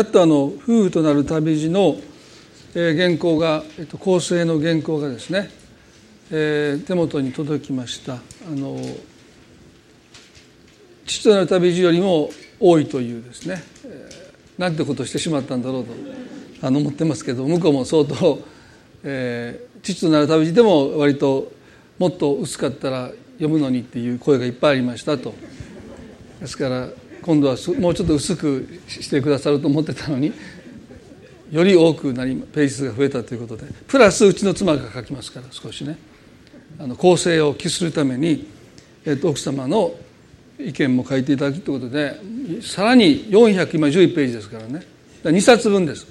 あとあの夫婦となる旅路の、原稿が、えっと、構成の原稿がですね、えー、手元に届きました。あの父となる旅路よりも多いというですね、なんてことをしてしまったんだろうとあの思ってますけど向こうも相当、えー、父となる旅路でも割ともっと薄かったら読むのにっていう声がいっぱいありましたと。ですから今度はもうちょっと薄くしてくださると思ってたのにより多くなりページ数が増えたということでプラスうちの妻が書きますから少しね。あの構成を期するために、えー、と奥様の意見も書いていただくということでさらに400今11ページですからね。2冊分です。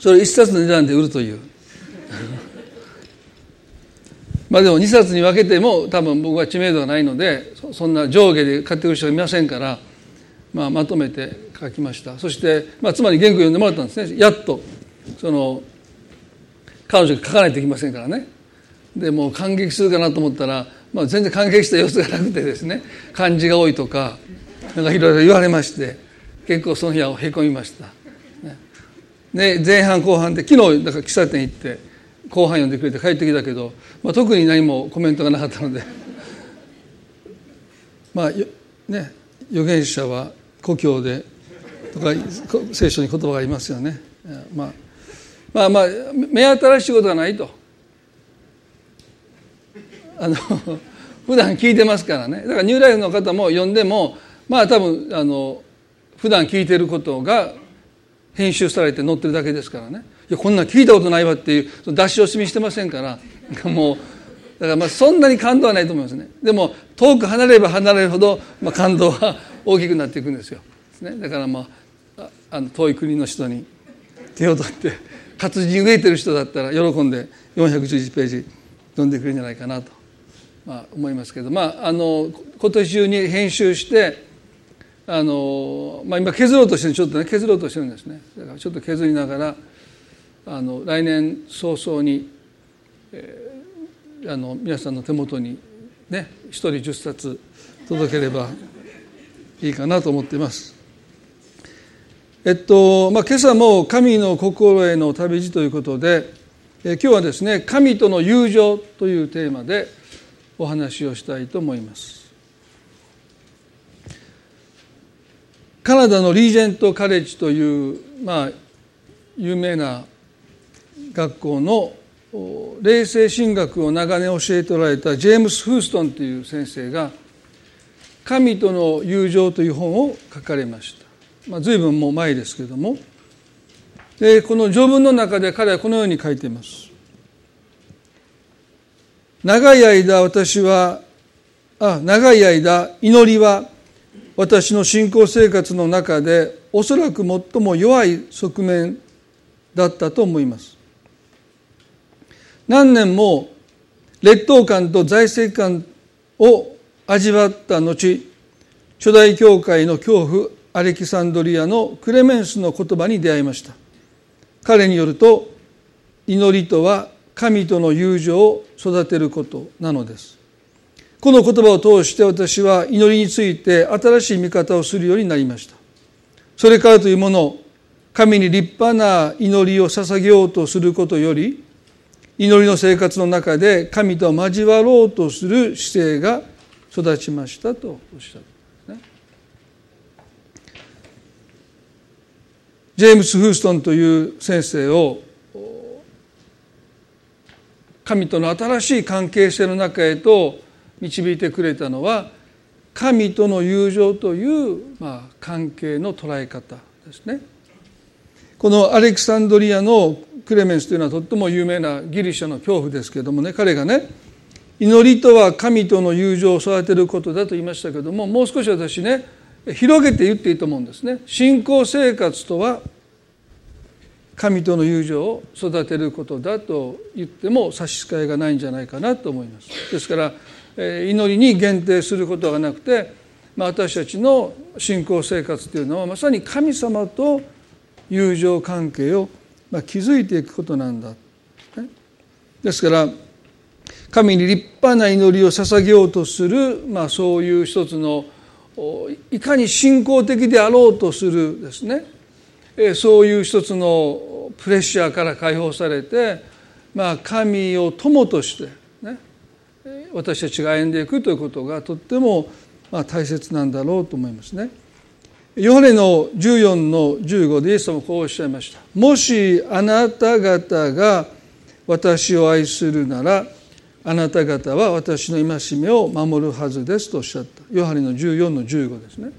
それ1冊の値段で売るという。まあでも2冊に分けても多分僕は知名度がないのでそんな上下で買ってくる人はいませんから、まあ、まとめて書きました。そして、まあ、つまり原稿読んでもらったんですね。やっとその彼女が書かないといけませんからね。でもう感激するかなと思ったら、まあ、全然感激した様子がなくてですね。漢字が多いとかなんかいろいろ言われまして結構その日はへこみました。で前半後半で昨日だから喫茶店行って後半読んでくれて帰ってきたけど、まあ、特に何もコメントがなかったので まあね預言者は故郷でとか聖書に言葉がありますよね、まあ、まあまあ目新しいことがないと。あの 普段聞いてますからね。だからニューライフの方も読んでもまあ多分あの普段聞いてることが編集されて載ってるだけですからね。やこんなん聞いたことないわっていう出し惜しみしてませんからもうだからまあそんなに感動はないと思いますね。でも遠く離れれば離れるほど、まあ、感動は大きくなっていくんですよ、ね、だからまああの遠い国の人に手を取って活字に飢えてる人だったら喜んで411ページ読んでくれるんじゃないかなと、まあ、思いますけどまああの今年中に編集してあの、まあ、今削ろうとしてちょっとね削ろうとしてるんですね。だからちょっと削りながらあの来年早々に、えー、あの皆さんの手元にね一人10冊届ければいいかなと思っています。えっとまあ、今朝も「神の心への旅路」ということで、え今日はですね「神との友情」というテーマでお話をしたいと思います。カナダのリージェント・カレッジという、まあ、有名な学校の霊性神学を長年教えておられたジェームス・フーストンという先生が「神との友情」という本を書かれました、まあ、随分もう前ですけれども。でこの序文の中で彼はこのように書いています。長い間私はあ長い間祈りは私の信仰生活の中でおそらく最も弱い側面だったと思います。何年も劣等感と財政感を味わった後初代教会の恐怖アレキサンドリアのクレメンスの言葉に出会いました。彼によると祈りとは神との友情を育てることなのです。この言葉を通して私は祈りについて新しい見方をするようになりました。それからというもの神に立派な祈りを捧げようとすることより祈りの生活の中で神と交わろうとする姿勢が育ちましたとおっしゃる、ね、ジェームス・フーストンという先生を神との新しい関係性の中へと導いてくれたのは神との友情という、まあ、関係の捉え方ですね。このアレキサンドリアのクレメンスというのはとっても有名なギリシャの恐怖ですけれどもね。彼がね祈りとは神との友情を育てることだと言いましたけどももう少し私ね広げて言っていいと思うんですね。信仰生活とは神との友情を育てることだと言っても差し支えがないんじゃないかなと思います。ですから祈りに限定することがなくて、まあ、私たちの信仰生活というのはまさに神様と友情関係を築いていくことなんだ。ですから神に立派な祈りを捧げようとする、まあ、そういう一つのいかに信仰的であろうとするですねそういう一つのプレッシャーから解放されて、まあ、神を友として、ね、私たちが歩んでいくということがとってもまあ大切なんだろうと思いますね。ヨハネの14の15でイエス様こうおっしゃいました。もしあなた方が私を愛するならあなた方は私の戒めを守るはずですとおっしゃった。ヨハネの14の15ですね。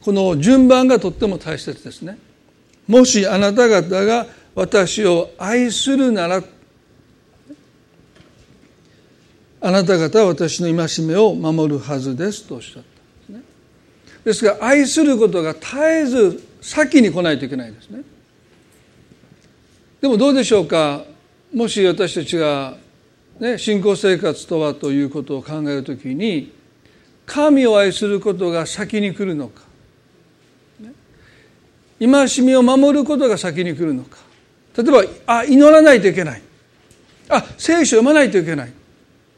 この順番がとっても大切ですね。もしあなた方が私を愛するならあなた方は私の戒めを守るはずですとおっしゃったんですね。ですが愛することが絶えず先に来ないといけないですね。でもどうでしょうか？もし私たちが、ね、信仰生活とはということを考えるときに神を愛することが先に来るのか？戒めを守ることが先に来るのか？例えばあ祈らないといけない。あ聖書を読まないといけない。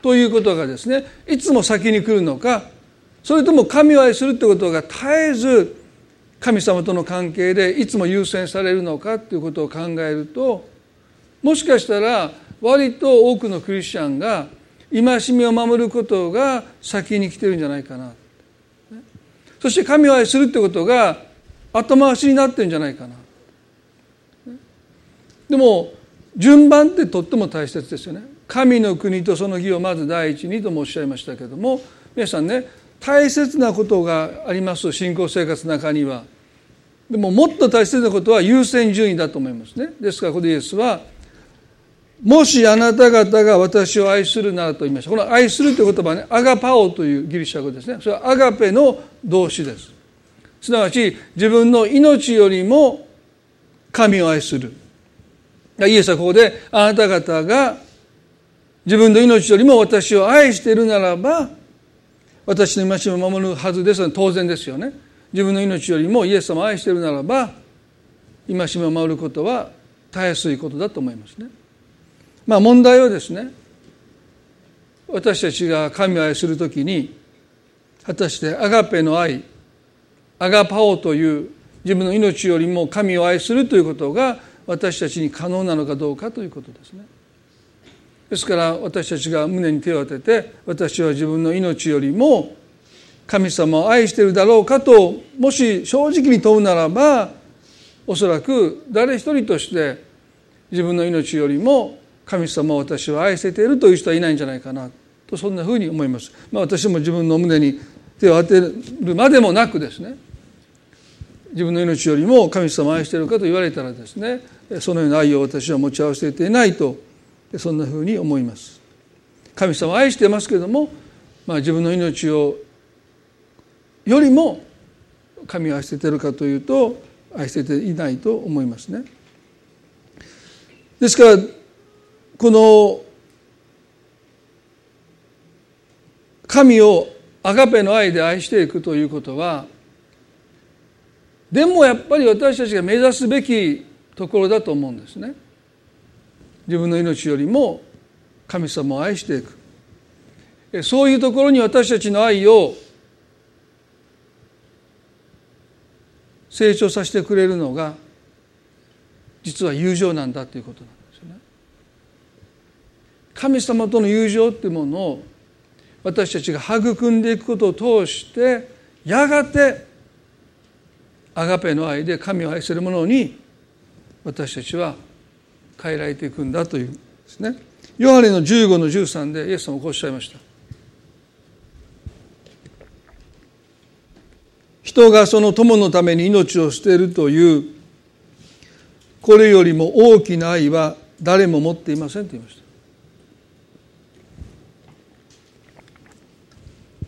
ということがですねいつも先に来るのかそれとも神を愛するということが絶えず神様との関係でいつも優先されるのかということを考えるともしかしたら割と多くのクリスチャンが戒めを守ることが先に来てるんじゃないかな。そして神を愛するってことが後回しになってるんじゃないかな。でも順番ってとっても大切ですよね。神の国とその義をまず第一にともおっしゃいましたけども皆さんね大切なことがあります信仰生活の中には。でももっと大切なことは優先順位だと思いますね。ですからここでイエスはもしあなた方が私を愛するならと言いました。この愛するという言葉はねアガパオというギリシャ語ですね。それはアガペの動詞です。すなわち自分の命よりも神を愛する。イエスはここであなた方が自分の命よりも私を愛しているならば私の戒めを守るはずです当然ですよね。自分の命よりもイエス様を愛しているならば戒めを守ることはたやすいことだと思いますね。まあ問題はですね私たちが神を愛するときに果たしてアガペの愛アガパオという自分の命よりも神を愛するということが私たちに可能なのかどうかということですね。ですから私たちが胸に手を当てて私は自分の命よりも神様を愛しているだろうかともし正直に問うならばおそらく誰一人として自分の命よりも神様を私は愛せているという人はいないんじゃないかなとそんなふうに思います。まあ、私も自分の胸に手を当てるまでもなくですね自分の命よりも神様を愛しているかと言われたらですねそのような愛を私は持ち合わせていないとそんなふうに思います神様を愛してますけれども、まあ、自分の命をよりも神を愛せててるかというと愛せていないと思いますねですからこの神をアガペの愛で愛していくということはでもやっぱり私たちが目指すべきところだと思うんですね。自分の命よりも神様を愛していくそういうところに私たちの愛を成長させてくれるのが実は友情なんだということなんですよね。神様との友情っていうものを私たちが育んでいくことを通してやがてアガペの愛で神を愛する者に私たちは変えられていくんだというですね。ヨハネの15の13でイエス様こうおっしゃいました。人がその友のために命を捨てるというこれよりも大きな愛は誰も持っていませんと言いまし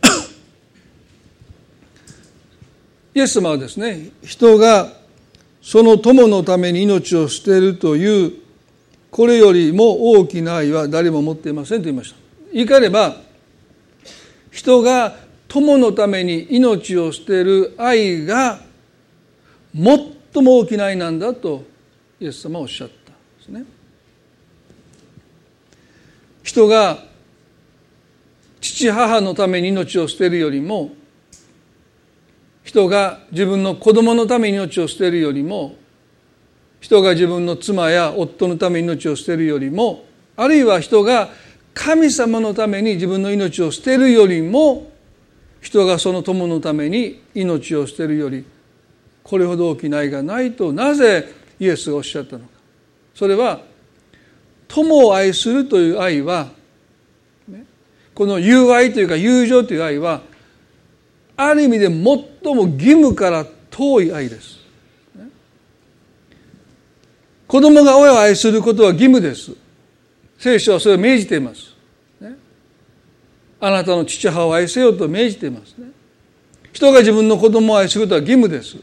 た。イエス様はですね人がその友のために命を捨てるというこれよりも大きな愛は誰も持っていませんと言いました。言い換えれば人が友のために命を捨てる愛が最も大きな愛なんだとイエス様はおっしゃったんですね。人が父母のために命を捨てるよりも人が自分の子供のために命を捨てるよりも人が自分の妻や夫のために命を捨てるよりもあるいは人が神様のために自分の命を捨てるよりも人がその友のために命を捨てるよりこれほど大きな愛がないとなぜイエスがおっしゃったのかそれは友を愛するという愛はこの友愛というか友情という愛はある意味で最も義務から遠い愛です。子供が親を愛することは義務です。聖書はそれを命じています。あなたの父母を愛せよと命じていますね。人が自分の子供を愛することは義務です。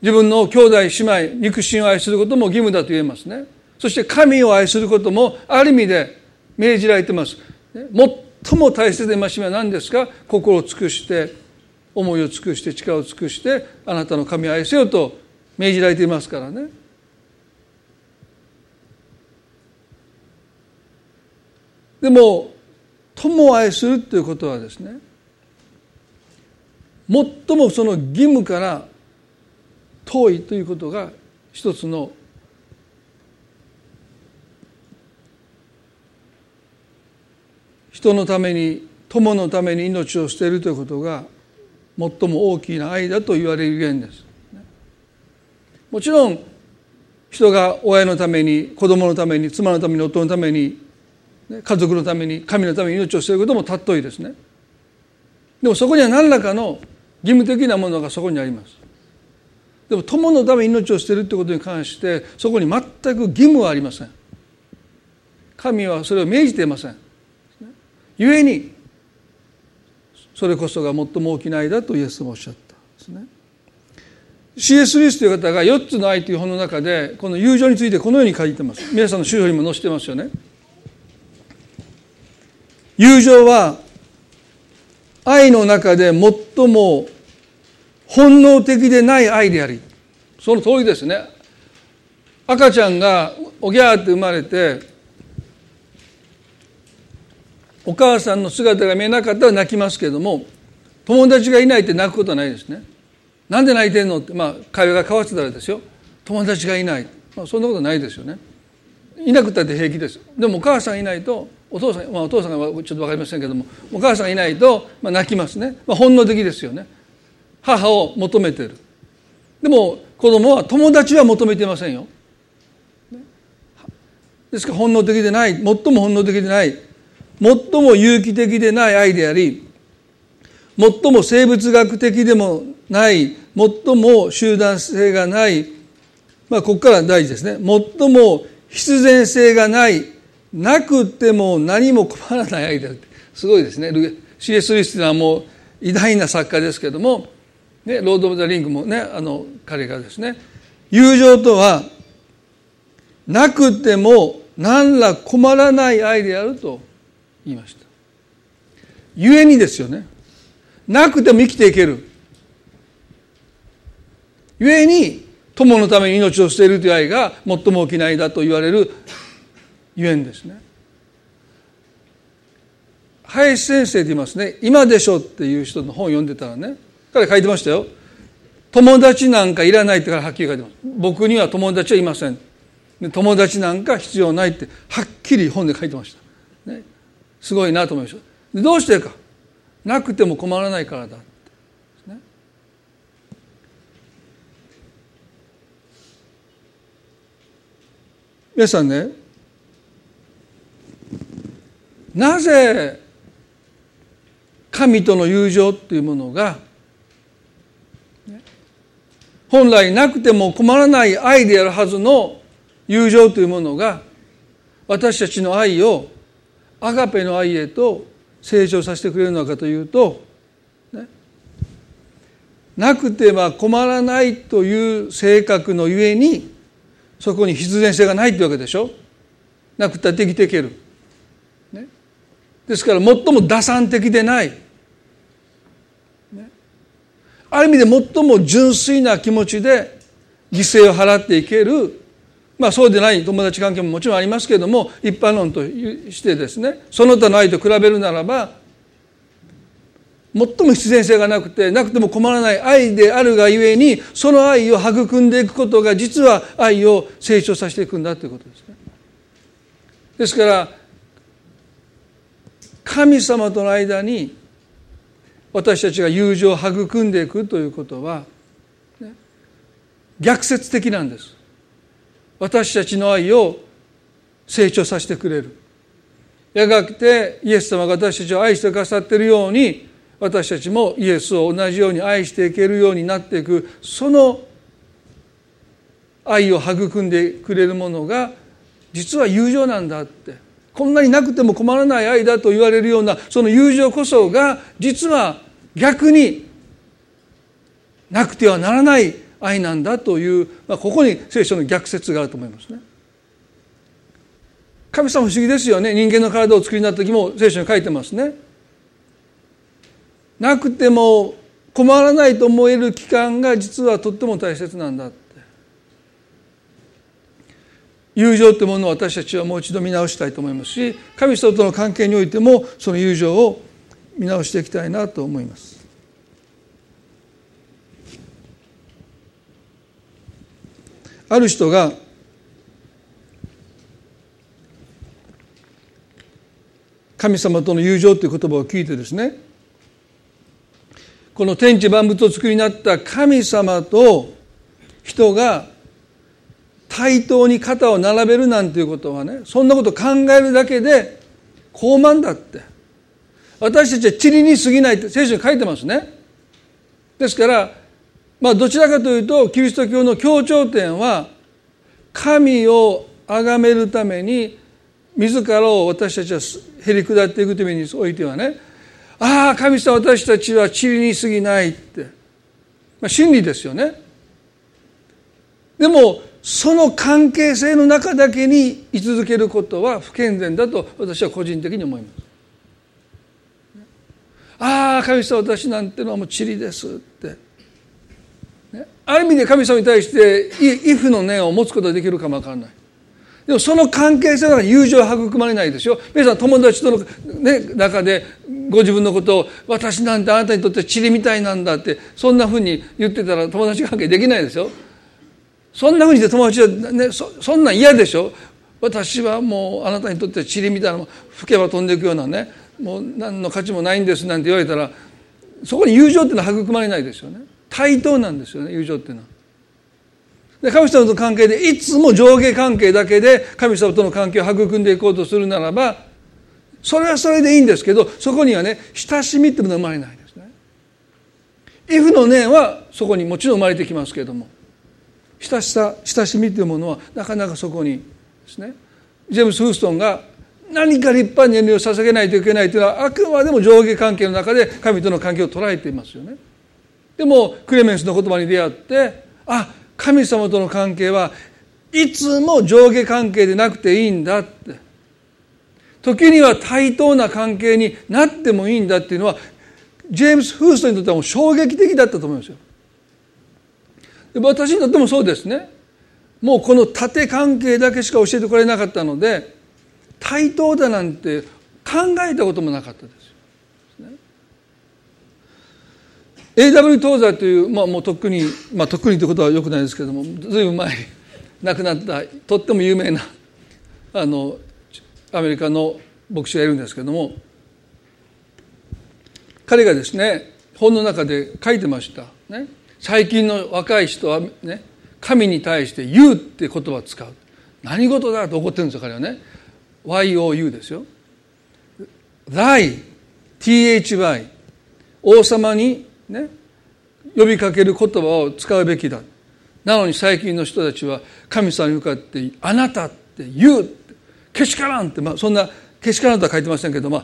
自分の兄弟姉妹肉親を愛することも義務だと言えますね。そして神を愛することもある意味で命じられています。最も大切な戒めは何ですか？心を尽くして思いを尽くして力を尽くしてあなたの神を愛せよと命じられていますからね。でも友を愛するということはですね最もその義務から遠いということが一つの人のために友のために命を捨てるということが最も大きな愛だと言われるゆえんです。もちろん人が親のために子供のために妻のために夫のために家族のために神のために命を捨てることも尊いですね。でもそこには何らかの義務的なものがそこにあります。でも友のために命を捨てるということに関してそこに全く義務はありません。神はそれを命じていません。故にそれこそが最も大きな愛だとイエスもおっしゃったんですね。C.S. リースという方が4つの愛という本の中でこの友情についてこのように書いてます。皆さんの資料にも載せてますよね。友情は愛の中で最も本能的でない愛であり。その通りですね。赤ちゃんがおぎゃーって生まれてお母さんの姿が見えなかったら泣きますけれども友達がいないって泣くことはないですね。なんで泣いてんのってまあ会話が交わってたらですよ。友達がいない、まあ、そんなことないですよね。いなくたって平気ですでもお母さんいないとお父さん、まあ、お父さんがちょっと分かりませんけどもお母さんがいないと、まあ、泣きますね、まあ、本能的ですよね。母を求めてる。でも子供は友達は求めていませんよ。ですから本能的でない最も本能的でない最も有機的でない愛であり最も生物学的でもない最も集団性がないまあここから大事ですね。最も必然性がないなくても何も困らない愛であるすごいですね。C.S. リストはもう偉大な作家ですけども、ね、ロード・オブ・ザ・リングもねあの彼がですね友情とはなくても何ら困らない愛であると言いました。故にですよね。なくても生きていける。故に友のために命を捨てるという愛が最も大きな愛だと言われるゆえんですね。林先生と言いますね「今でしょ」っていう人の本を読んでたらね。彼書いてましたよ。友達なんかいらないってからはっきり書いてます。僕には友達はいません。友達なんか必要ないってはっきり本で書いてました、ね、すごいなと思いました。どうしてか。なくても困らないからだ、皆さんねなぜ神との友情っていうものが本来なくても困らない愛であるはずの友情というものが私たちの愛をアガペの愛へと成長させてくれるのかというと、ね、なくては困らないという性格のゆえにそこに必然性がないってわけでしょ。なくてはできていける、ですから最も打算的でない、ある意味で最も純粋な気持ちで犠牲を払っていける。まあそうでない友達関係ももちろんありますけれども一般論としてですね。その他の愛と比べるならば最も必然性がなくてなくても困らない愛であるがゆえにその愛を育んでいくことが実は愛を成長させていくんだということですね。ですから神様との間に私たちが友情を育んでいくということは、ね、逆説的なんです。私たちの愛を成長させてくれる。やがてイエス様が私たちを愛してくださっているように私たちもイエスを同じように愛していけるようになっていく。その愛を育んでくれるものが実は友情なんだって。こんなになくても困らない愛だと言われるようなその友情こそが実は逆になくてはならない愛なんだという、まあ、ここに聖書の逆説があると思いますね。神様不思議ですよね人間の体を作りになった時も聖書に書いてますね。なくても困らないと思える期間が実はとっても大切なんだ友情ってものを私たちはもう一度見直したいと思いますし神様との関係においてもその友情を見直していきたいなと思います。ある人が神様との友情という言葉を聞いてですねこの天地万物を作りになった神様と人が対等に肩を並べるなんていうことはねそんなこと考えるだけで高慢だって。私たちは塵に過ぎないって聖書に書いてますね。ですからまあ、どちらかというとキリスト教の協調点は神を崇めるために自らを私たちはへり下っていくためにおいてはねああ神様私たちは塵に過ぎないって、まあ、真理ですよね。でもその関係性の中だけに居続けることは不健全だと私は個人的に思います。ああ神様私なんてのはもう塵ですって。ある意味で神様に対してイフの念を持つことができるかもわからない。でもその関係性の中に友情は育まれないですよ。皆さん友達との、ね、中でご自分のことを私なんてあなたにとって塵みたいなんだってそんなふうに言ってたら友達関係できないですよ。そんなふうにして友達は、ね、そそんなん嫌でしょ？私はもうあなたにとって塵みたいな吹けば飛んでいくようなねもう何の価値もないんですなんて言われたらそこに友情っていうのは育まれないですよね対等なんですよね友情っていうのは。で神様との関係でいつも上下関係だけで神様との関係を育んでいこうとするならばそれはそれでいいんですけどそこにはね親しみっていうのは生まれないですね。イフの念はそこにもちろん生まれてきますけれども親しさ親しみというものはなかなかそこにですねジェームス・フーストンが何か立派に遠慮を捧げないといけないというのはあくまでも上下関係の中で神との関係を捉えていますよね。でもクレメンスの言葉に出会ってあ神様との関係はいつも上下関係でなくていいんだって時には対等な関係になってもいいんだっていうのはジェームス・フーストンにとってはもう衝撃的だったと思いますよ。私にとってもそうですね。もうこの縦関係だけしか教えてくれなかったので対等だなんて考えたこともなかったです。A.W. 東西という、まあ、もうとっくに、まあ、とっくにということはよくないですけどもずいぶん前に 亡くなったとっても有名なあのアメリカの牧師がいるんですけども彼がですね本の中で書いてました、ね、最近の若い人はね神に対して「言う」って言葉を使う。何事だと怒ってるんですよ彼はね。YOU ですよ。Thy THY 王様にね呼びかける言葉を使うべきだ。なのに最近の人たちは神様に向かって「あなた」って言う。けしからんって、まあ、そんなけしからんとは書いてませんけど、ま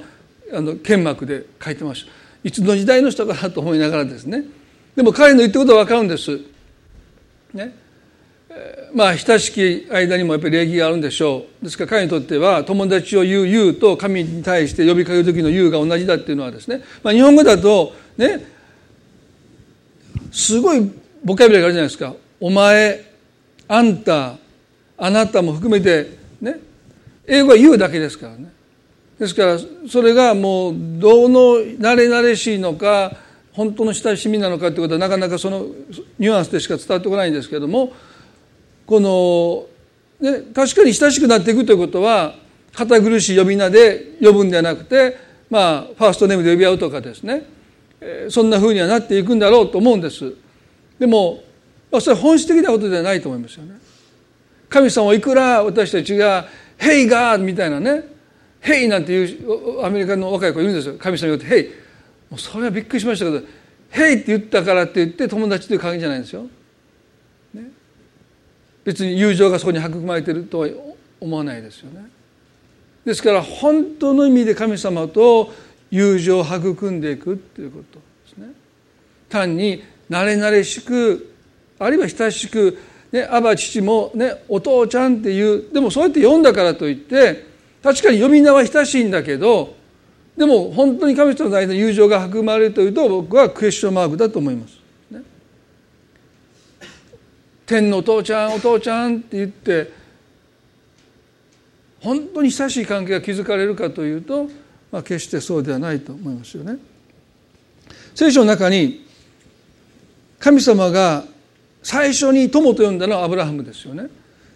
あ、あの剣幕で書いてました。いつの時代の人かなと思いながらですね。でも彼の言ってことは分かるんです。ね。まあ親しき間にもやっぱり礼儀があるんでしょう。ですから彼にとっては友達を言う「言う」と神に対して呼びかける時の「言う」が同じだっていうのはですね、まあ、日本語だとね。すごいボキャブラがあるじゃないですか。お前、あんた、あなたも含めてね。英語は言うだけですからね。ですからそれがもうどうの慣れ慣れしいのか本当の親しみなのかということはなかなかそのニュアンスでしか伝わってこないんですけれどもこの、ね、確かに親しくなっていくということは堅苦しい呼び名で呼ぶんではなくてまあファーストネームで呼び合うとかですねそんなふうにはなっていくんだろうと思うんです。でも、まあ、それは本質的なことではないと思いますよね。神様いくら私たちが「Hey God」みたいなね「Hey」なんていうアメリカの若い子いるんですよ。神様に言って「Hey」もうそれはびっくりしましたけど「Hey」って言ったからって言って友達という限りじゃないんですよ、ね、別に友情がそこに育まれてるとは思わないですよね。ですから本当の意味で神様と友情を育んでいくっていうことですね。単に慣れ慣れしくあるいは親しく、ね、アバ父も、ね、お父ちゃんっていうでもそうやって読んだからといって確かに呼び名は親しいんだけどでも本当に神様の間に友情が育まれるというと僕はクエスチョンマークだと思います。ね、天のお父ちゃんお父ちゃんって言って本当に親しい関係が築かれるかというとまあ、決してそうではないと思いますよね。聖書の中に神様が最初に友と呼んだのはアブラハムですよね。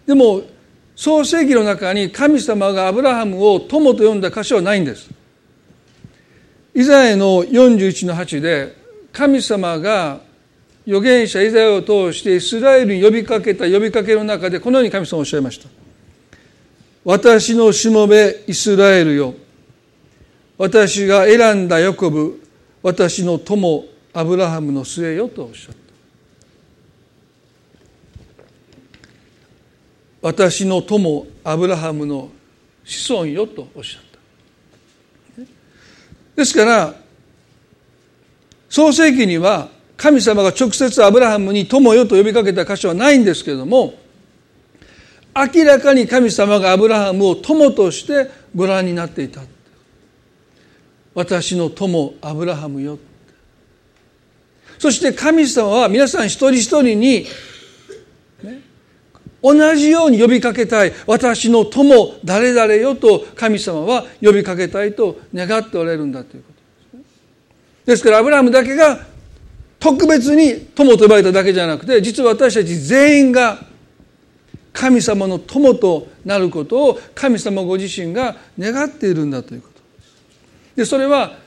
でも創世記の中に神様がアブラハムを友と呼んだ箇所はないんです。イザヤの41の8で神様が預言者イザヤを通してイスラエルに呼びかけた呼びかけの中でこのように神様おっしゃいました。私のしもべイスラエルよ。私が選んだヤコブ私の友アブラハムの末よとおっしゃった。私の友アブラハムの子孫よとおっしゃった。ですから創世記には神様が直接アブラハムに友よと呼びかけた箇所はないんですけれども明らかに神様がアブラハムを友としてご覧になっていた。私の友アブラハムよそして神様は皆さん一人一人に、同じように呼びかけたい私の友誰々よと神様は呼びかけたいと願っておられるんだということです、ね、ですからアブラハムだけが特別に友と呼ばれただけじゃなくて実は私たち全員が神様の友となることを神様ご自身が願っているんだということ。でそれは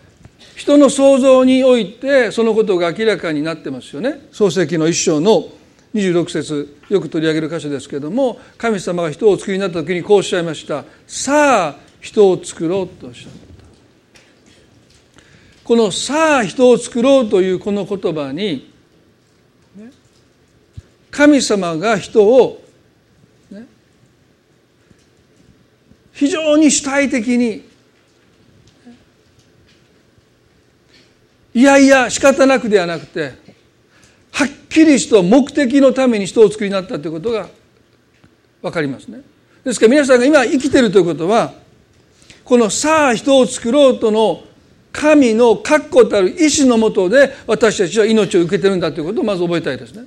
人の想像においてそのことが明らかになってますよね。創世記の一章の26節よく取り上げる箇所ですけれども神様が人をお作りになった時にこうおっしゃいました。さあ人を作ろうとおっしゃった。この「さあ人を作ろう」というこの言葉に神様が人を非常に主体的にいやいや仕方なくではなくてはっきりと目的のために人を作りになったということが分かりますね。ですから皆さんが今生きてるということはこのさあ人を作ろうとの神の確固たる意志のもとで私たちは命を受けてるんだということをまず覚えたいですね。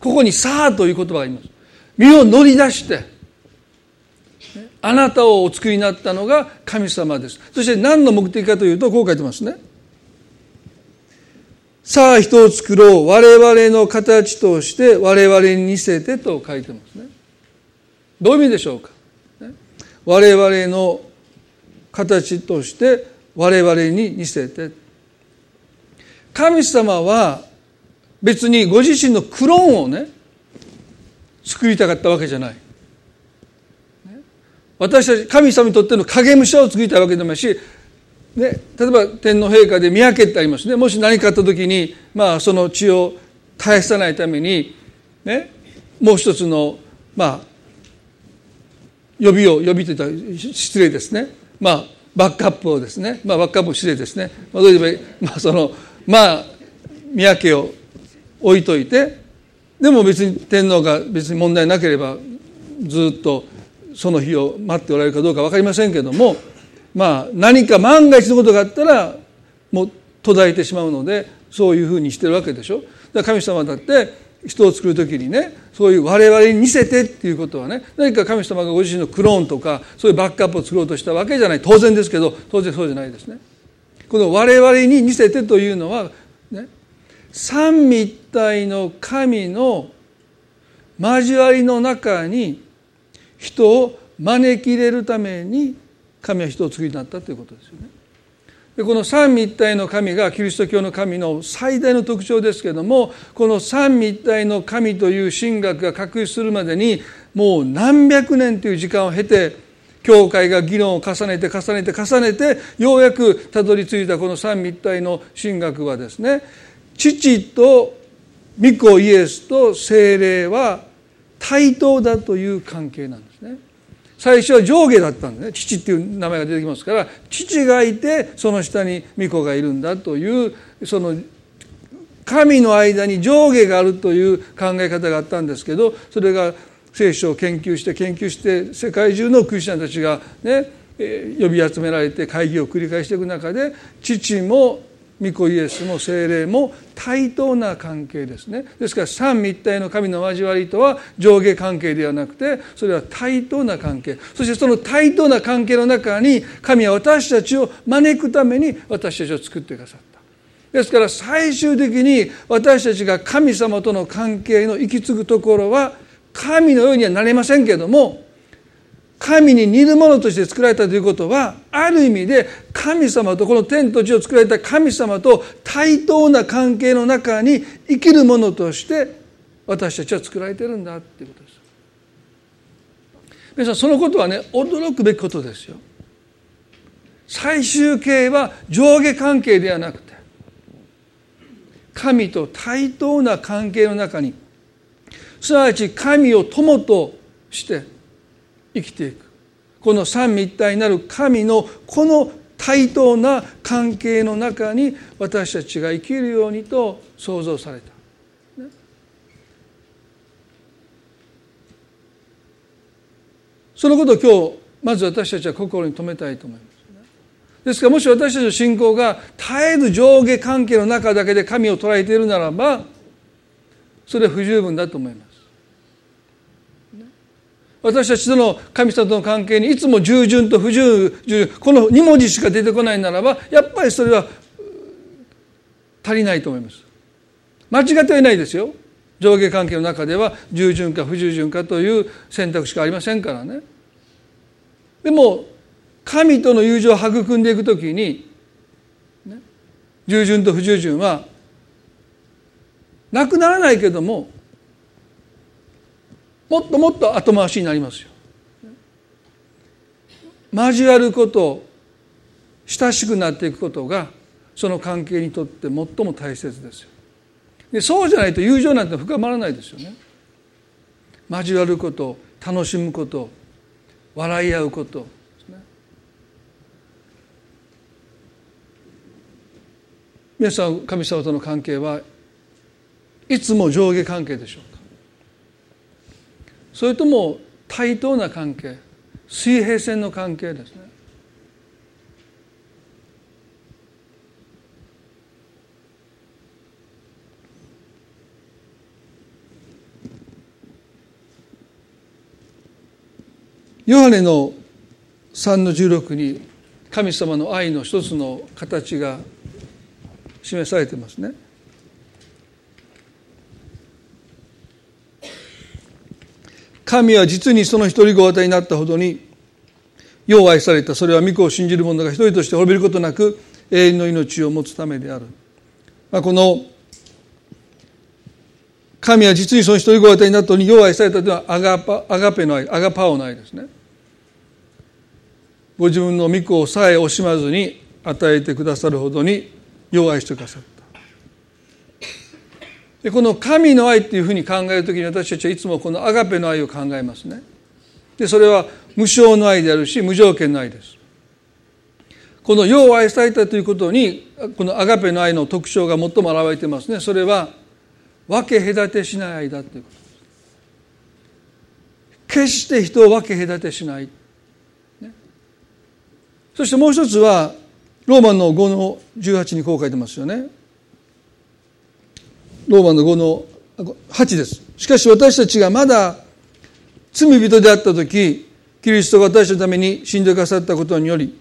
ここにさあという言葉があります。身を乗り出してあなたをお作りになったのが神様です。そして何の目的かというとこう書いてますね。さあ人を作ろう。我々の形として我々に似せてと書いてますね。どういう意味でしょうか？我々の形として我々に似せて。神様は別にご自身のクローンをね作りたかったわけじゃない。私たち神様にとっての影武者を作りたいわけでもないしね、例えば天皇陛下で宮家ってありますね。もし何かあった時に、まあ、その血を絶やさないために、ね、もう一つの、まあ、呼びを呼びといった失礼ですね、まあ、バックアップをですね、まあ、バックアップ失礼ですね、まあ、どう言えばまあそのまあ宮家を置いといてでも別に天皇が別に問題なければずっとその日を待っておられるかどうか分かりませんけどもまあ何か万が一のことがあったらもう途絶えてしまうのでそういうふうにしてるわけでしょ。だから神様だって人を作る時にねそういう我々に似せてっていうことはね何か神様がご自身のクローンとかそういうバックアップを作ろうとしたわけじゃない当然ですけど当然そうじゃないですね。この我々に似せてというのはね三位一体の神の交わりの中に人を招き入れるために神は人を作りになったということですよね。でこの三位一体の神がキリスト教の神の最大の特徴ですけどもこの三位一体の神という神学が確立するまでにもう何百年という時間を経て教会が議論を重ねて重ねて重ねてようやくたどり着いたこの三位一体の神学はですね父と御子イエスと精霊は対等だという関係なんです。最初は上下だったんでね。父っていう名前が出てきますから父がいてその下に御子がいるんだというその神の間に上下があるという考え方があったんですけどそれが聖書を研究して研究して世界中のクリスチャンたちがね呼び集められて会議を繰り返していく中で父も御子イエスも精霊も対等な関係ですね。ですから三位一体の神の交わりとは上下関係ではなくてそれは対等な関係。そしてその対等な関係の中に神は私たちを招くために私たちを作ってくださった。ですから最終的に私たちが神様との関係の行き継ぐところは神のようにはなれませんけども神に似るものとして作られたということはある意味で神様とこの天と地を作られた神様と対等な関係の中に生きるものとして私たちは作られてるんだっていうことです。皆さんそのことはね驚くべきことですよ。最終形は上下関係ではなくて神と対等な関係の中にすなわち神を友として生きていくこの三位一体なる神のこの対等な関係の中に私たちが生きるようにと創造された。そのことを今日まず私たちは心に留めたいと思います。ですからもし私たちの信仰が絶えず上下関係の中だけで神を捉えているならばそれは不十分だと思います。私たちとの神様との関係にいつも従順と不従順この2文字しか出てこないならばやっぱりそれは足りないと思います。間違ってはいないですよ。上下関係の中では従順か不従順かという選択しかありませんからね。でも神との友情を育んでいくときに、ね、従順と不従順はなくならないけどももっともっと後回しになりますよ。交わること親しくなっていくことがその関係にとって最も大切ですよ。でそうじゃないと友情なんて深まらないですよね。交わること楽しむこと笑い合うこと皆さん神様との関係はいつも上下関係でしょうそれとも対等な関係水平線の関係ですねヨハネの3の16に神様の愛の一つの形が示されてますね。神は実にその一人ご与えになったほどによう愛された。それは御子を信じる者が一人として滅びることなく永遠の命を持つためである、まあ、この神は実にその一人ご与えになったほどによう愛されたというのはアガパアガペの愛アガパオの愛ですね。ご自分の御子をさえ惜しまずに与えてくださるほどによう愛してくださる。でこの神の愛っていうふうに考える時に私たちはいつもこのアガペの愛を考えますね。でそれは無償の愛であるし無条件の愛です。この世を愛されたということにこのアガペの愛の特徴が最も表れてますね。それは分け隔てしない愛だということです。決して人を分け隔てしない、ね、そしてもう一つはローマの5の18にこう書いてますよね。ローマの5の8です。しかし私たちがまだ罪人であった時キリストが私のために死んでくださったことにより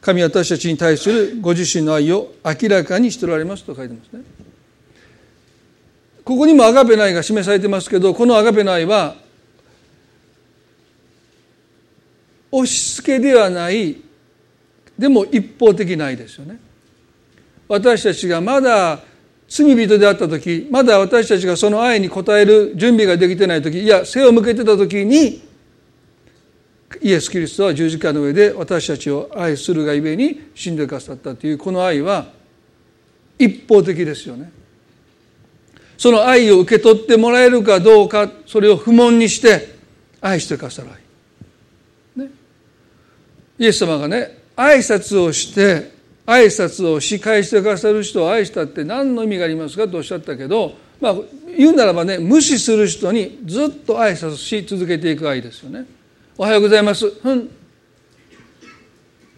神は私たちに対するご自身の愛を明らかにしておられますと書いてますね。ここにもアガペの愛が示されてますけどこのアガペの愛は押し付けではないでも一方的な愛ですよね。私たちがまだ罪人であった時まだ私たちがその愛に応える準備ができてない時いや背を向けてた時にイエス・キリストは十字架の上で私たちを愛するがゆえに死んでくださったというこの愛は一方的ですよね。その愛を受け取ってもらえるかどうかそれを不問にして愛してくださる愛。ね、イエス様がね挨拶をして挨拶をし返してくださる人を愛したって何の意味がありますかとおっしゃったけど、まあ、言うならばね無視する人にずっと挨拶し続けていく愛ですよね。おはようございます。ふん。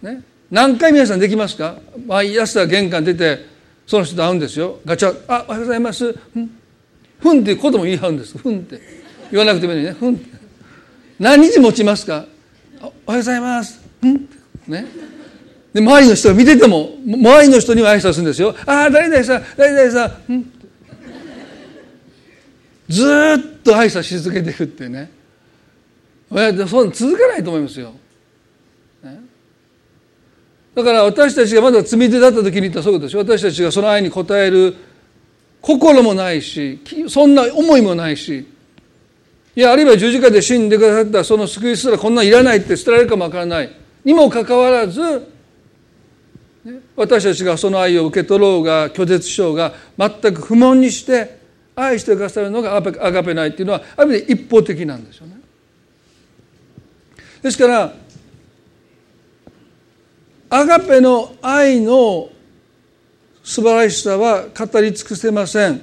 ね。何回皆さんできますか？毎朝玄関出てその人と会うんですよ。ガチャ。あ、おはようございます。ふん。ふんっていうことも言い合うんです。ふんって。言わなくてもいいね。ふん。何日持ちますか？おはようございます。ふん。ね。で、周りの人が見てても、周りの人には挨拶するんですよ。ああ、誰々さん、誰々さん。んずっと挨拶し続けていくってね。そう続かないと思いますよ。だから私たちがまだ罪手だった時に言ったそういうことでしょ私たちがその愛に応える心もないしそんな思いもないしいやあるいは十字架で死んでくださったその救いすらこんなんいらないって捨てられるかもわからないにもかかわらず私たちがその愛を受け取ろうが拒絶しようが全く不問にして愛してくださるのがアガペないっていうのはある意味で一方的なんですよね。ですからアガペの愛の素晴らしさは語り尽くせません。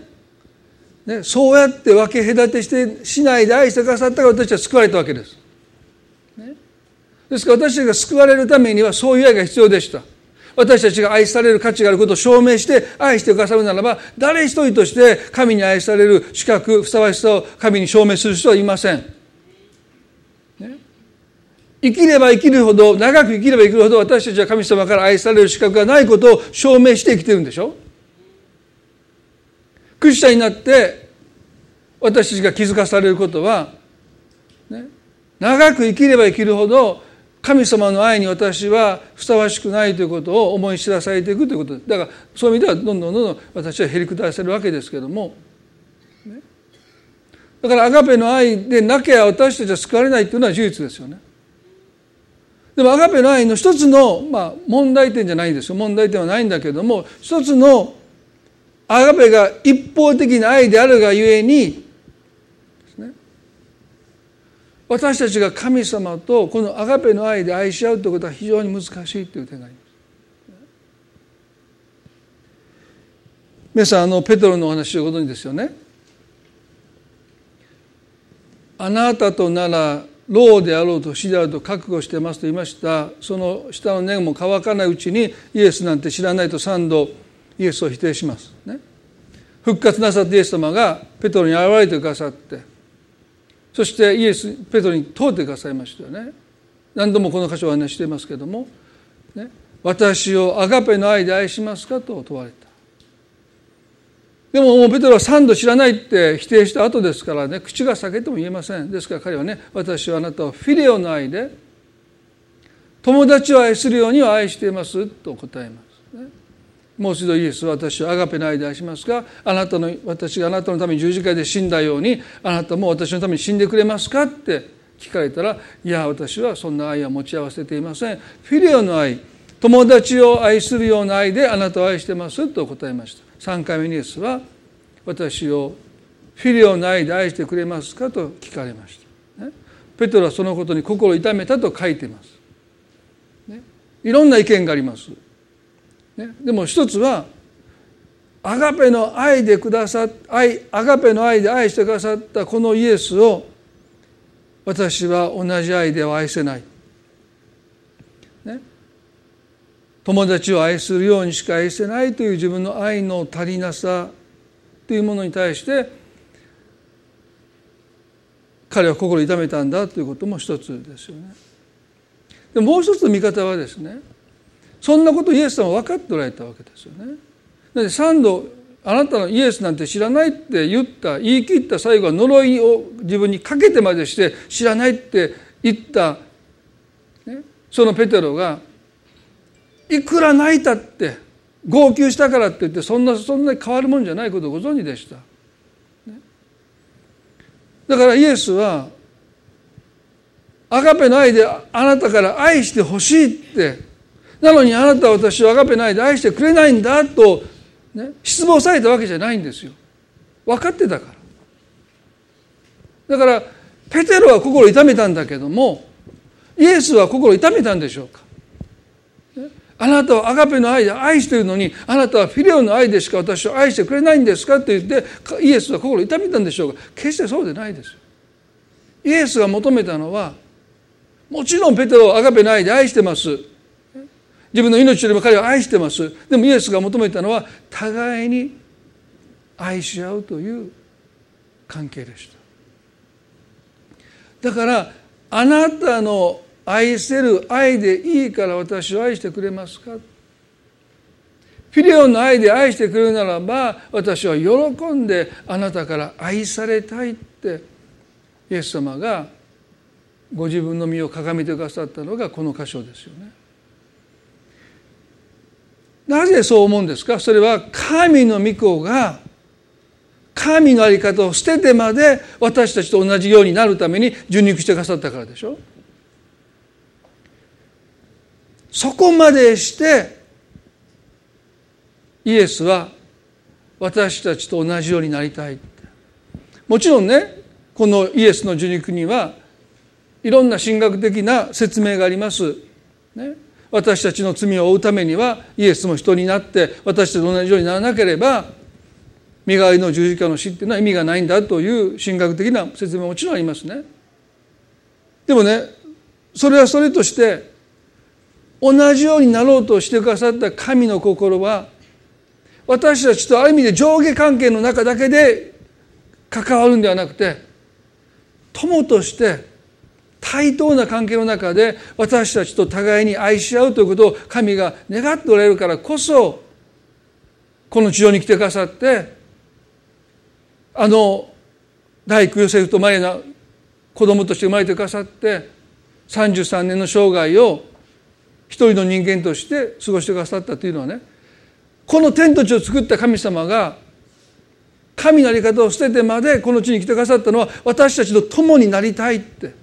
ね、そうやって分け隔てしてしないで愛してくださったから私は救われたわけです。ね、ですから私たちが救われるためにはそういう愛が必要でした。私たちが愛される価値があることを証明して愛してくださるならば誰一人として神に愛される資格ふさわしさを神に証明する人はいません。ね。生きれば生きるほど長く生きれば生きるほど私たちは神様から愛される資格がないことを証明して生きてるんでしょ？クリスチャンになって私たちが気づかされることは、ね、長く生きれば生きるほど神様の愛に私はふさわしくないということを思い知らされていくということ。ですだからそういう意味ではどんどんどんどん私はへりくだせるわけですけども、ね、だからアガペの愛でなきゃ私たちは救われないというのは事実ですよね。でもアガペの愛の一つの、まあ、問題点じゃないんですよ。問題点はないんだけども一つのアガペが一方的な愛であるがゆえに私たちが神様とこのアガペの愛で愛し合うということは非常に難しいという点があります。皆さんあのペトロのお話をご存知ですよね。あなたとなら老であろうと死であると覚悟してますと言いましたその下の念も乾かないうちにイエスなんて知らないと3度イエスを否定します、ね、復活なさったイエス様がペトロに現れてくださってそしてイエスペトロに通ってくださいましたよね。何度もこの箇所をお話していますけれども、ね、私をアガペの愛で愛しますかと問われた。でももうペトロは3度知らないって否定した後ですからね口が裂けても言えません。ですから彼はね私はあなたをフィレオの愛で友達を愛するようには愛していますと答えます、もう一度イエスは私をアガペの愛で愛しますかあなたの私があなたのために十字架で死んだようにあなたも私のために死んでくれますか？って聞かれたらいや私はそんな愛は持ち合わせていません。フィレオの愛友達を愛するような愛であなたを愛してますと答えました。3回目にイエスは私をフィリオの愛で愛してくれますか？と聞かれました、ね、ペトロはそのことに心を痛めたと書いています、ね、いろんな意見があります、ね、でも一つはアガペの愛でくださ愛アガペの愛で愛してくださったこのイエスを私は同じ愛では愛せない。友達を愛するようにしか愛せないという自分の愛の足りなさというものに対して彼は心痛めたんだということも一つですよね。でもう一つ見方はですねそんなことイエス様は分かっておられたわけですよね。なので3度あなたのイエスなんて知らないって言った言い切った最後は呪いを自分にかけてまでして知らないって言った、ね、そのペテロがいくら泣いたって号泣したからって言ってそんなそんなに変わるもんじゃないことをご存知でした。だからイエスはアガペの愛であなたから愛してほしいってなのにあなたは私をアガペの愛で愛してくれないんだと、ね、失望されたわけじゃないんですよ。分かってたから。だからペテロは心を痛めたんだけどもイエスは心を痛めたんでしょうか。あなたはアガペの愛で愛してるのにあなたはフィレオの愛でしか私を愛してくれないんですか？って言ってイエスは心を痛めたんでしょうか。決してそうでないですよ。イエスが求めたのはもちろんペテロをアガペの愛で愛してます。自分の命よりも彼を愛してます。でもイエスが求めたのは互いに愛し合うという関係でした。だからあなたの愛せる愛でいいから私を愛してくれますか？フィレオンの愛で愛してくれるならば私は喜んであなたから愛されたいってイエス様がご自分の身をかがめてくださったのがこの箇所ですよね。なぜそう思うんですか？それは神の御子が神の在り方を捨ててまで私たちと同じようになるために受肉してくださったからでしょ？そこまでしてイエスは私たちと同じようになりたい。もちろんねこのイエスの受肉にはいろんな神学的な説明があります。ね、私たちの罪を負うためにはイエスも人になって私たちと同じようにならなければ身代わりの十字架の死っていうのは意味がないんだという神学的な説明ももちろんありますね。でもねそれはそれとして同じようになろうとしてくださった神の心は私たちとある意味で上下関係の中だけで関わるんではなくて友として対等な関係の中で私たちと互いに愛し合うということを神が願っておられるからこそこの地上に来てくださってあの大工ヨセフとマリナ子供として生まれてくださって33年の生涯を一人の人間として過ごしてくださったというのはねこの天と地を作った神様が神の在り方を捨ててまでこの地に来てくださったのは私たちと共になりたいって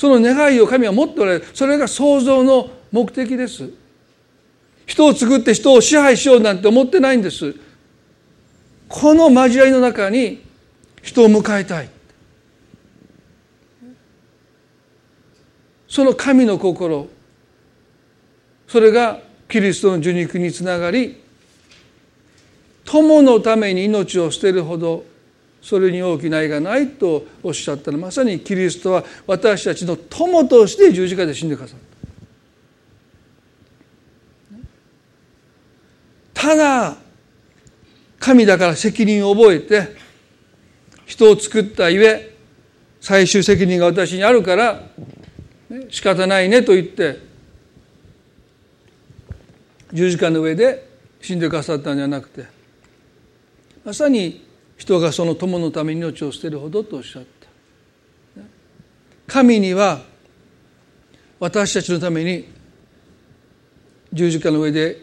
その願いを神は持っておられる。それが創造の目的です。人を作って人を支配しようなんて思ってないんです。この交わりの中に人を迎えたい。その神の心。それがキリストの受肉につながり友のために命を捨てるほどそれに大きな愛がないとおっしゃったのまさにキリストは私たちの友として十字架で死んでくださった。ただ神だから責任を覚えて人を作ったゆえ最終責任が私にあるから、仕方ないねと言って十字架の上で死んでくださったんじゃなくてまさに人がその友のために命を捨てるほどとおっしゃった。神には私たちのために十字架の上で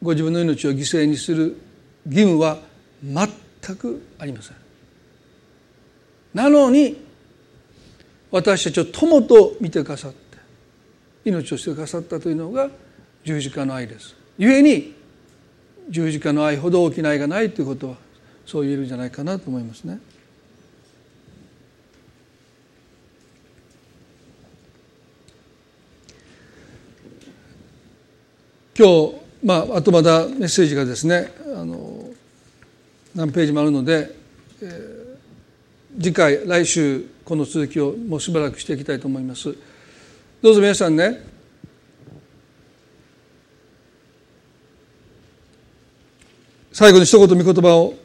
ご自分の命を犠牲にする義務は全くありません。なのに私たちを友と見てくださって命をしてくださったというのが十字架の愛です。故に十字架の愛ほど大きな愛がないということはそう言えるんじゃないかなと思いますね。今日、まあ、あとまだメッセージがですねあの何ページもあるので、えー、次回来週この続きをもうしばらくしていきたいと思います。どうぞ皆さんね最後に一言御言葉を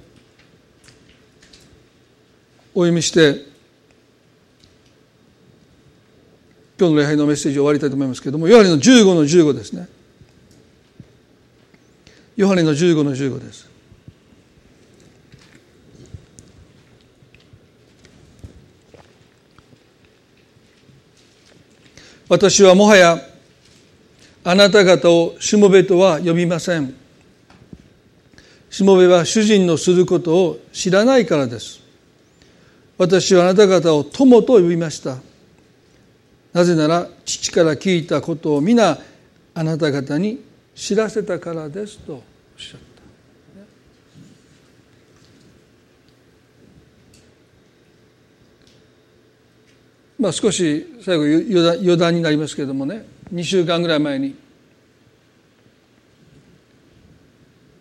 お読みして今日の礼拝のメッセージを終わりたいと思いますけれどもヨハネの15の15ですね。ヨハネの15の15です。私はもはやあなた方をしもべとは呼びません。しもべは主人のすることを知らないからです。私はあなた方を友と呼びました。なぜなら父から聞いたことを皆あなた方に知らせたからですとおっしゃった。まあ、少し最後余談になりますけれどもね。2週間ぐらい前に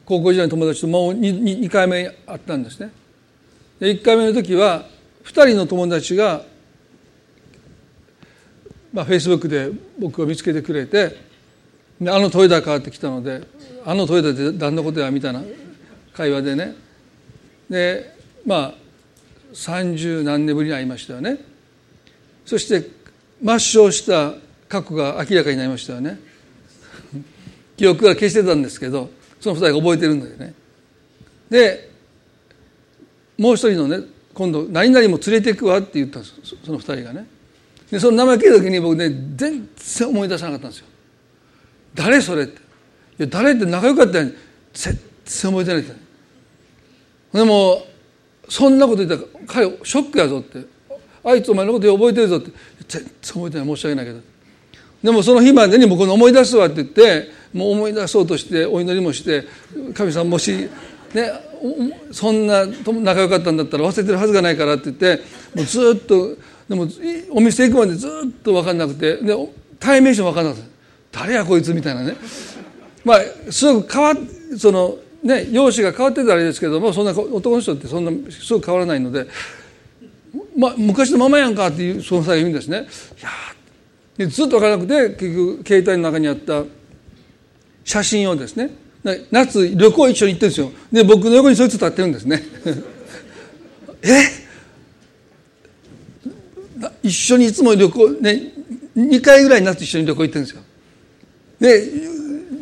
高校時代の友達ともう 2, 2回目会ったんですね。で1回目の時は2人の友達がまあ、フェイスブックで僕を見つけてくれてあのトイレ変わってきたのであのトイレで何のことやみたいな会話でね。でまあ三十何年ぶりに会いましたよね。そして抹消した過去が明らかになりましたよね。記憶が消してたんですけどその二人が覚えてるんだよね。でもう一人のね今度何々も連れていくわって言ったその二人がね。でその名前聞いた時に僕ね全然思い出さなかったんですよ。誰それって。いや誰って仲良かったのに全然覚えてないって。でもそんなこと言ったら彼ショックやぞって。あいつお前のこと覚えてるぞって。全然覚えてない申し訳ないけど。でもその日までに僕の思い出すわって言ってもう思い出そうとしてお祈りもして神様もしねそんな仲良かったんだったら忘れてるはずがないからって言ってもうずっとでもお店行くまでずっと分かんなくてで対面しても分かんなくて誰やこいつみたいなねまあすごく変わっそのね容姿が変わってたらあれですけどもそんな男の人ってそんなすぐ変わらないので、ま、昔のままやんかっていうその際言うんですね。いやずっと分からなくて結局携帯の中にあった写真をですね夏旅行一緒に行ってるんですよ。で僕の横にそいつ立ってるんですね。え？一緒にいつも旅行ね2回ぐらい夏一緒に旅行行ってるんですよ。で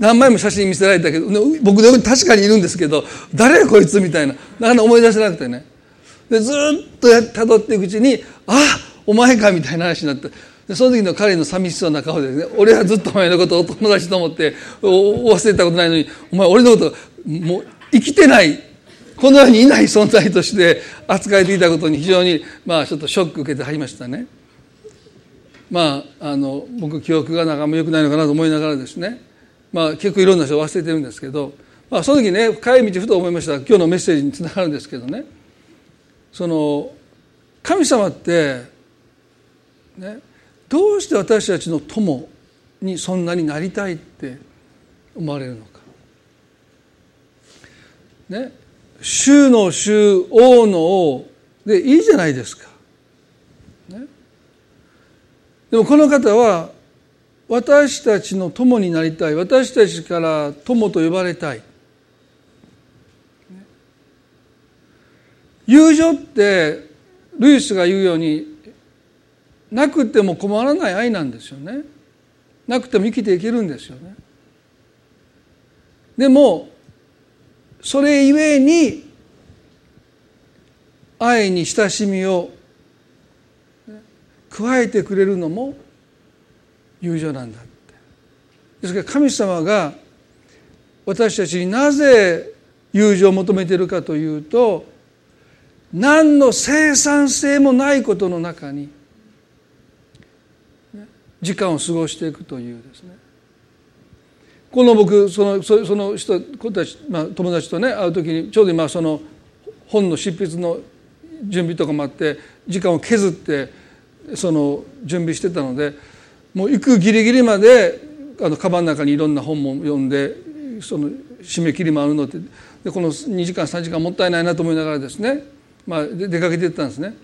何枚も写真見せられたけど僕の横に確かにいるんですけど誰やこいつみたいな。なかなか思い出せなくてね。でずっとたどっていくうちにあお前かみたいな話になって。その時の彼の寂しそうな顔でね俺はずっとお前のことを友達と思って忘れたことないのにお前俺のこともう生きてないこの世にいない存在として 扱えていたことに非常にまあちょっとショック受けてはりましたね。まああの僕記憶が仲も良くないのかなと思いながらですね。まあ結構いろんな人を忘れてるんですけど、まあ、その時ね帰り道ふと思いました。今日のメッセージにつながるんですけどね。その神様ってねどうして私たちの友にそんなになりたいって思われるのか。ね、主の主王の王でいいじゃないですか。ね、でもこの方は私たちの友になりたい私たちから友と呼ばれたい。友情ってルイスが言うようになくても困らない愛なんですよね。なくても生きていけるんですよね。でもそれゆえに愛に親しみを加えてくれるのも友情なんだってですから神様が私たちになぜ友情を求めているかというと何の生産性もないことの中に時間を過ごしていくというですね。この僕そのその人子たち、まあ、友達とね会う時にちょうど今その本の執筆の準備とかもあって時間を削ってその準備してたのでもう行くギリギリまであのカバンの中にいろんな本も読んでその締め切りもあるのででこの2時間3時間もったいないなと思いながらですね、まあ、出かけていったんですね。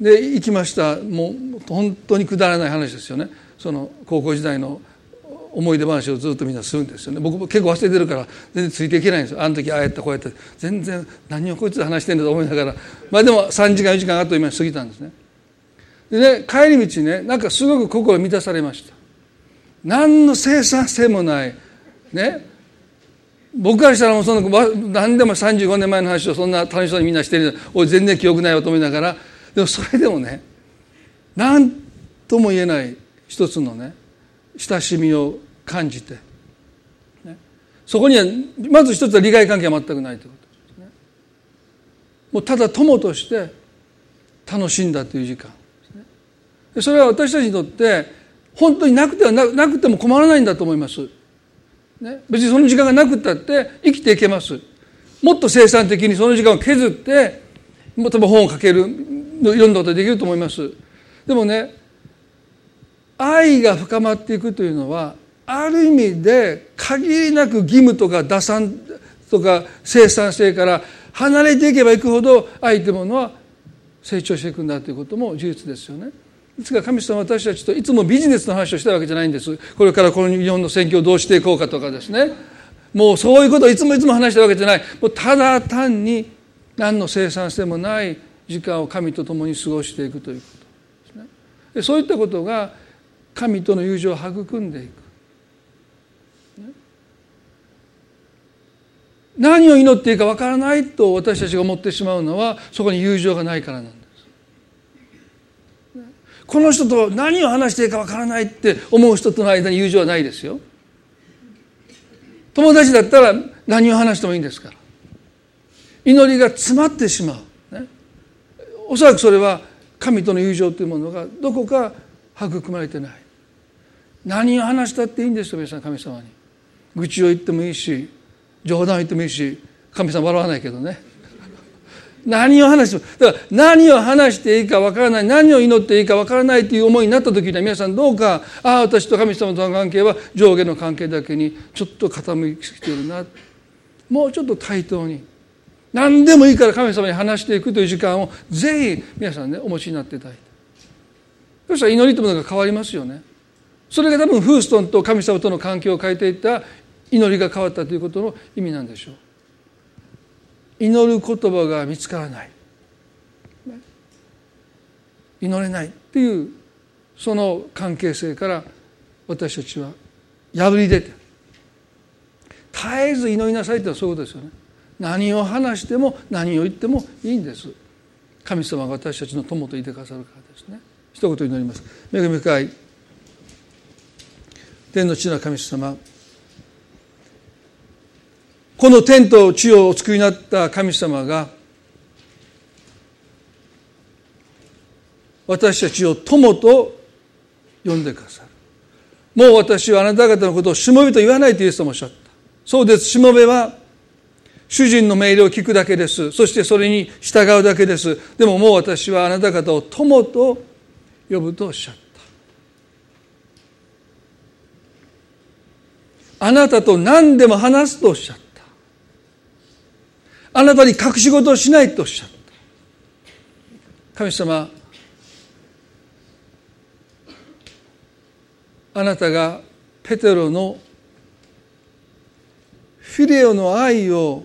で行きました。もう本当にくだらない話ですよね。その高校時代の思い出話をずっとみんなするんですよね。僕も結構忘れてるから全然ついていけないんですよ。あの時ああやったこうやって。全然何をこいつで話してんだと思いながら。まあでも3時間4時間あっという間に過ぎたんですね。でね帰り道ねなんかすごく心満たされました。何の生産性もない。ね。僕からしたらもうその何でも35年前の話をそんな楽しそうにみんなしてる。おい全然記憶ないよと思いながら。でもそれでもね何とも言えない一つのね親しみを感じて、ね、そこにはまず一つは利害関係は全くないということですね。もうただ友として楽しんだという時間ですね。それは私たちにとって本当になくてはなくても困らないんだと思います。ね、別にその時間がなくったって生きていけます。もっと生産的にその時間を削ってもっと本を書けるいろんなことできると思います。でもね愛が深まっていくというのはある意味で限りなく義務とか打算とか生産性から離れていけばいくほど愛というものは成長していくんだということも事実ですよね。いつか神様私たちといつもビジネスの話をしたわけじゃないんです。これからこの日本の選挙をどうしていこうかとかですね。もうそういうことをいつもいつも話したわけじゃない。もうただ単に何の生産性もない時間を神と共に過ごしていくということですね。そういったことが神との友情を育んでいく。何を祈っていいかわからないと私たちが思ってしまうのはそこに友情がないからなんです。この人と何を話していいかわからないって思う人との間に友情はないですよ。友達だったら何を話してもいいんですから。祈りが詰まってしまう、ね、おそらくそれは神との友情というものがどこか育まれてない。何を話したっていいんですよ皆さん神様に。愚痴を言ってもいいし冗談を言ってもいいし神様笑わないけどね。何を話してだから何を話していいかわからない何を祈っていいかわからないという思いになった時には皆さんどうかああ私と神様との関係は上下の関係だけにちょっと傾きすぎてるな。もうちょっと対等に何でもいいから神様に話していくという時間をぜひ皆さんねお持ちになっていただいて。そしたら祈りというものが変わりますよね。それが多分フーストンと神様との関係を変えていった祈りが変わったということの意味なんでしょう。祈る言葉が見つからない。祈れないっていうその関係性から私たちは破り出て絶えず祈りなさいってのはそういうことですよね。何を話しても何を言ってもいいんです。神様が私たちの友といてくださるからですね。一言祈ります。恵み深い天の地の神様。この天と地をお作りになった神様が私たちを友と呼んでくださる。もう私はあなた方のことをしもべと言わないとイエス様おっしゃった。そうです。しもべは主人の命令を聞くだけです。そしてそれに従うだけです。でももう私はあなた方を友と呼ぶとおっしゃった。あなたと何でも話すとおっしゃった。あなたに隠し事をしないとおっしゃった。神様あなたがペテロのフィレオの愛を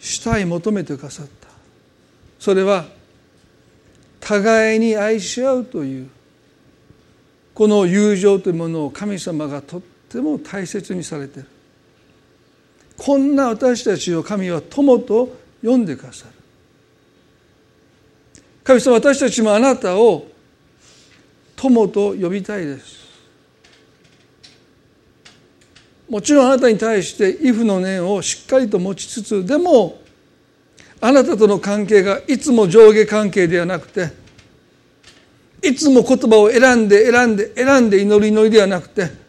したい求めてくださった。それは互いに愛し合うというこの友情というものを神様がとっても大切にされてる。こんな私たちを神は友と呼んでくださる。神様私たちもあなたを友と呼びたいです。もちろんあなたに対してイフの念をしっかりと持ちつつでもあなたとの関係がいつも上下関係ではなくていつも言葉を選んで選んで選んで祈り祈りではなくて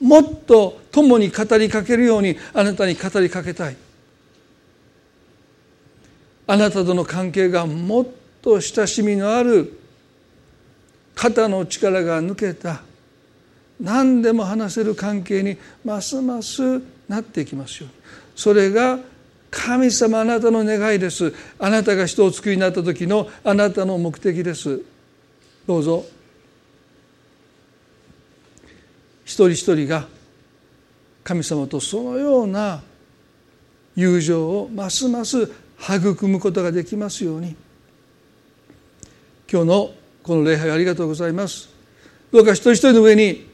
もっと共に語りかけるようにあなたに語りかけたい。あなたとの関係がもっと親しみのある肩の力が抜けた何でも話せる関係にますますなっていきますよそれが神様あなたの願いです。あなたが人を作りになった時のあなたの目的です。どうぞ一人一人が神様とそのような友情をますます育むことができますように。今日のこの礼拝ありがとうございます。どうか一人一人の上に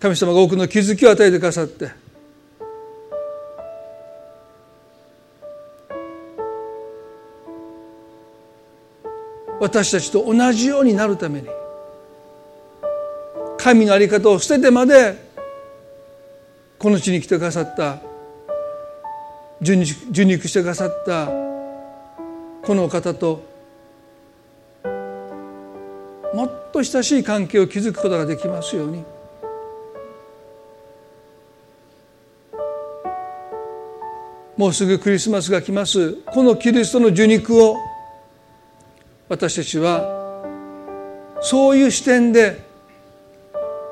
神様が多くの気づきを与えてくださって。私たちと同じようになるために神の在り方を捨ててまでこの地に来てくださった受肉してくださったこのお方ともっと親しい関係を築くことができますように。もうすぐクリスマスが来ます。このキリストの受肉を私たちはそういう視点で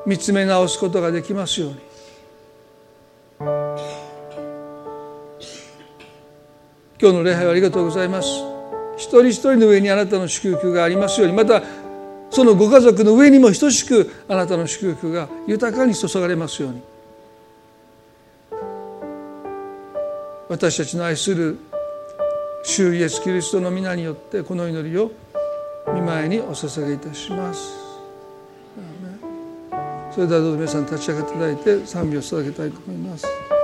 見つめ直すことができますように。今日の礼拝をありがとうございます。一人一人の上にあなたの祝福がありますように。またそのご家族の上にも等しくあなたの祝福が豊かに注がれますように。私たちの愛する主イエス・キリストの皆によってこの祈りを見舞いにお捧げいたします。それではどうぞ皆さん立ち上がっていただいて賛美を捧げたいと思います。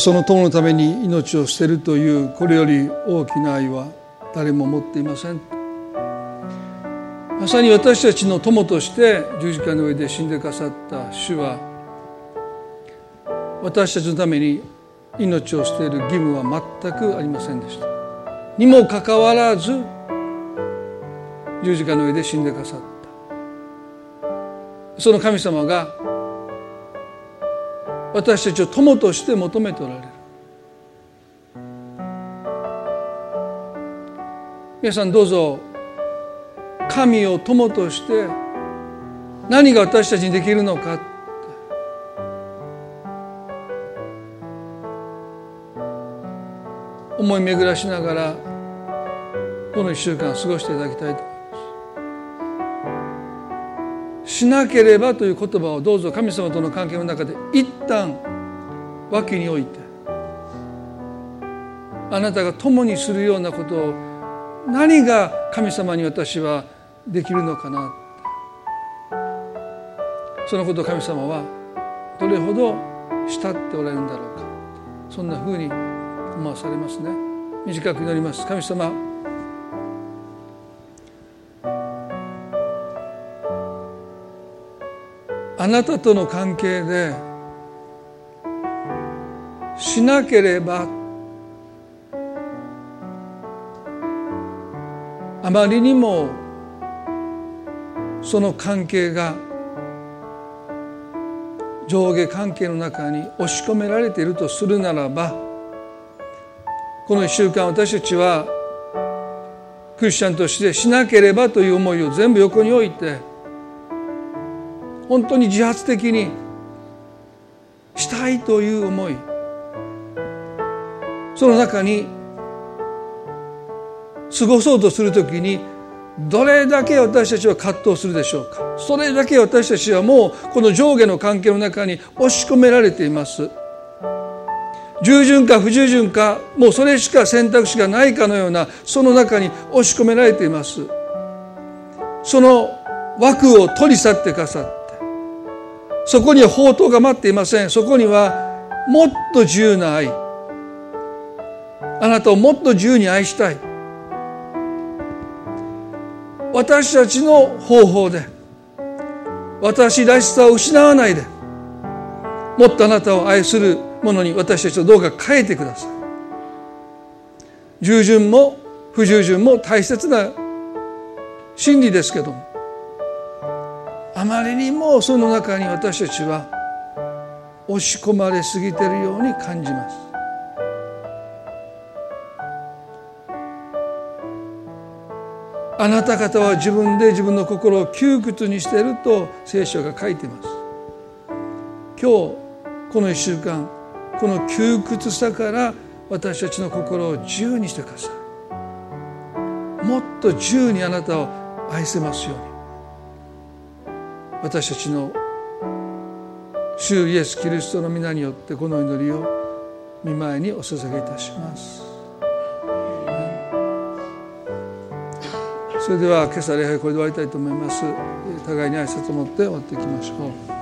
その友のために命を捨てるというこれより大きな愛は誰も持っていません。まさに私たちの友として十字架の上で死んでくださった主は私たちのために命を捨てる義務は全くありませんでした。にもかかわらず十字架の上で死んでくださった。その神様が私たちを友として求めておられる。皆さんどうぞ神を友として何が私たちにできるのか。思い巡らしながらこの1週間過ごしていただきたいと。しなければという言葉をどうぞ神様との関係の中で一旦脇に置いてあなたが共にするようなことを何が神様に私はできるのかな。そのことを神様はどれほど慕っておられるんだろうか。そんなふうに思わされますね。短く祈ります。神様あなたとの関係でしなければあまりにもその関係が上下関係の中に押し込められているとするならばこの1週間私たちはクリスチャンとしてしなければという思いを全部横に置いて本当に自発的にしたいという思い。その中に過ごそうとするときにどれだけ私たちは葛藤するでしょうか。それだけ私たちはもうこの上下の関係の中に押し込められています。従順か不従順かもうそれしか選択肢がないかのようなその中に押し込められています。その枠を取り去ってくださってそこには宝刀が待っていません。そこにはもっと自由な愛。あなたをもっと自由に愛したい。私たちの方法で私らしさを失わないでもっとあなたを愛するものに私たちをどうか変えてください。従順も不従順も大切な真理ですけどもあまりにもその中に私たちは押し込まれすぎてるように感じます。あなた方は自分で自分の心を窮屈にしていると聖書が書いています。今日この1週間この窮屈さから私たちの心を自由にしてください。もっと自由にあなたを愛せますように。私たちの主イエス・キリストの皆によってこの祈りを見舞いにお捧げいたします。それでは今朝礼拝これで終わりたいと思います。互いに挨拶を持って終わっていきましょう。